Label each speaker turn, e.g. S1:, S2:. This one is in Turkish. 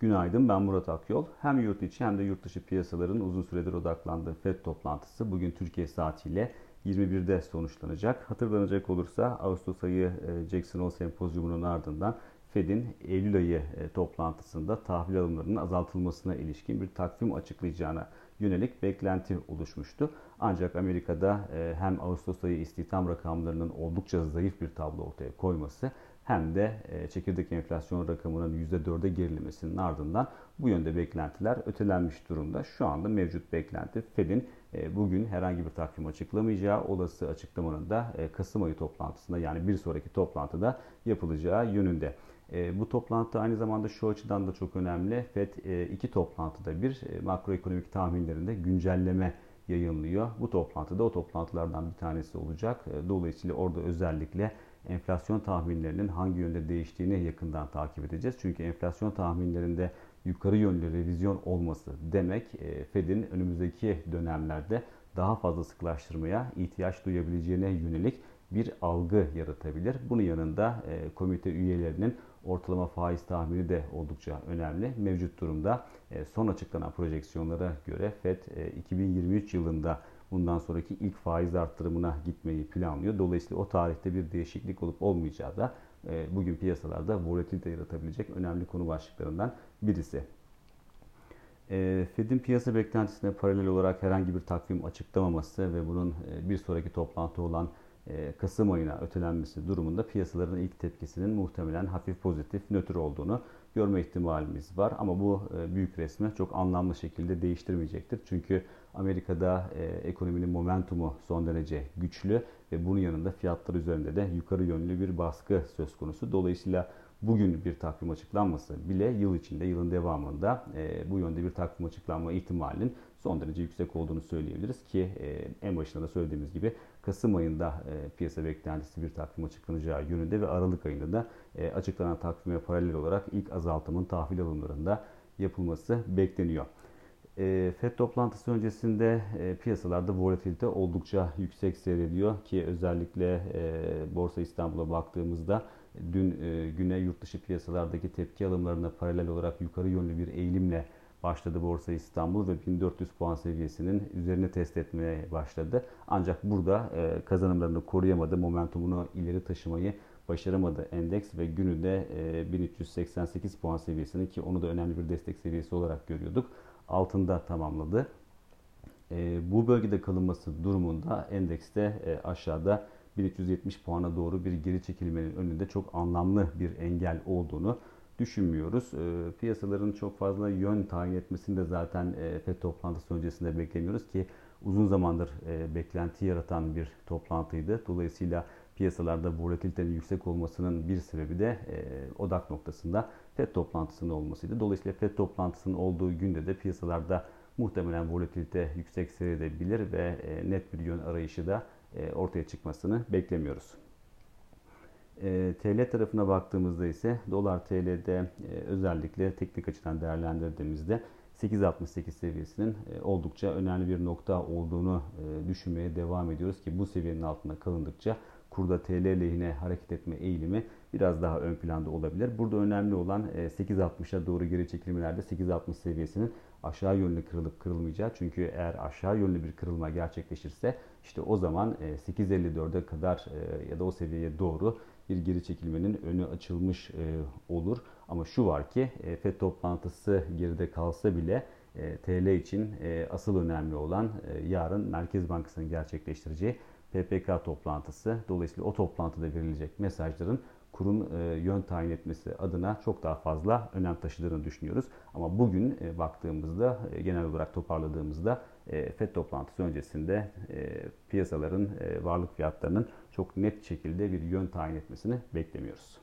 S1: Günaydın ben Murat Akyol. Hem yurt içi hem de yurt dışı piyasaların uzun süredir odaklandığı FED toplantısı bugün Türkiye saatiyle 21'de sonuçlanacak. Hatırlanacak olursa Ağustos ayı e, Jackson Hole sempozyumunun ardından Fed'in Eylül ayı e, toplantısında tahvil alımlarının azaltılmasına ilişkin bir takvim açıklayacağına yönelik beklenti oluşmuştu. Ancak Amerika'da e, hem Ağustos ayı istihdam rakamlarının oldukça zayıf bir tablo ortaya koyması hem de e, çekirdek enflasyon rakamının %4'e gerilemesinin ardından bu yönde beklentiler ötelenmiş durumda. Şu anda mevcut beklenti Fed'in bugün herhangi bir takvim açıklamayacağı, olası açıklamanın da e, Kasım ayı toplantısında yani bir sonraki toplantıda yapılacağı yönünde. Bu toplantı aynı zamanda şu açıdan da çok önemli. FED iki toplantıda bir makroekonomik tahminlerinde güncelleme yayınlıyor. Bu toplantıda o toplantılardan bir tanesi olacak. Dolayısıyla orada özellikle enflasyon tahminlerinin hangi yönde değiştiğini yakından takip edeceğiz. Çünkü enflasyon tahminlerinde yukarı yönlü revizyon olması demek e, Fed'in önümüzdeki dönemlerde daha fazla sıklaştırmaya ihtiyaç duyabileceğine yönelik bir algı yaratabilir. Bunun yanında e, komite üyelerinin ortalama faiz tahmini de oldukça önemli. Mevcut durumda e, son açıklanan projeksiyonlara göre Fed 2023 yılında bundan sonraki ilk faiz arttırımına gitmeyi planlıyor. Dolayısıyla o tarihte bir değişiklik olup olmayacağı da e, bugün piyasalarda volatilite yaratabilecek önemli konu başlıklarından birisi. E, Fed'in piyasa beklentisine paralel olarak herhangi bir takvim açıklamaması ve bunun e, bir sonraki toplantı olan Kasım ayına ötelenmesi durumunda piyasaların ilk tepkisinin muhtemelen hafif pozitif, nötr olduğunu görme ihtimalimiz var. Ama bu büyük resmi çok anlamlı şekilde değiştirmeyecektir. Çünkü Amerika'da e, ekonominin momentumu son derece güçlü ve bunun yanında fiyatlar üzerinde de yukarı yönlü bir baskı söz konusu. Dolayısıyla bugün bir takvim açıklanması bile yıl içinde, yılın devamında e, bu yönde bir takvim açıklanma ihtimalinin son derece yüksek olduğunu söyleyebiliriz ki e, en başında da söylediğimiz gibi Kasım ayında e, piyasa beklentisi bir takvim açıklanacağı yönünde ve Aralık ayında da e, açıklanan takvime paralel olarak ilk azaltımın tahvil alımlarında yapılması bekleniyor. E, FED toplantısı öncesinde piyasalarda volatilite oldukça yüksek seyrediyor ki özellikle Borsa İstanbul'a baktığımızda dün güne yurt dışı piyasalardaki tepki alımlarına paralel olarak yukarı yönlü bir eğilimle başladı Borsa İstanbul ve 1400 puan seviyesinin üzerine test etmeye başladı. Ancak burada e, kazanımlarını koruyamadı, momentumunu ileri taşımayı başaramadı endeks ve günü de e, 1388 puan seviyesinin ki onu da önemli bir destek seviyesi olarak görüyorduk altında tamamladı. E, bu bölgede kalınması durumunda endekste e, aşağıda 1370 puana doğru bir geri çekilmenin önünde çok anlamlı bir engel olduğunu düşünmüyoruz. E, piyasaların çok fazla yön tayin etmesini de zaten e, FED toplantısı öncesinde beklemiyoruz ki uzun zamandır e, beklenti yaratan bir toplantıydı. Dolayısıyla piyasalarda volatilitenin yüksek olmasının bir sebebi de e, odak noktasında FED toplantısının olmasıydı. Dolayısıyla FED toplantısının olduğu günde de piyasalarda muhtemelen volatilite yüksek seyredebilir ve e, net bir yön arayışı da e, ortaya çıkmasını beklemiyoruz. E, TL tarafına baktığımızda ise dolar TL'de e, özellikle teknik açıdan değerlendirdiğimizde 8.68 seviyesinin e, oldukça önemli bir nokta olduğunu e, düşünmeye devam ediyoruz ki bu seviyenin altında kalındıkça kurda TL lehine hareket etme eğilimi biraz daha ön planda olabilir. Burada önemli olan 8.60'a e, doğru geri çekilmelerde 8.60 seviyesinin aşağı yönlü kırılıp kırılmayacağı. Çünkü eğer aşağı yönlü bir kırılma gerçekleşirse işte o zaman 8.54'e kadar ya da o seviyeye doğru bir geri çekilmenin önü açılmış olur. Ama şu var ki FED toplantısı geride kalsa bile TL için asıl önemli olan yarın Merkez Bankası'nın gerçekleştireceği PPK toplantısı. Dolayısıyla o toplantıda verilecek mesajların kurun e, yön tayin etmesi adına çok daha fazla önem taşıdığını düşünüyoruz. Ama bugün e, baktığımızda e, genel olarak toparladığımızda FED toplantısı öncesinde piyasaların varlık fiyatlarının çok net şekilde bir yön tayin etmesini beklemiyoruz.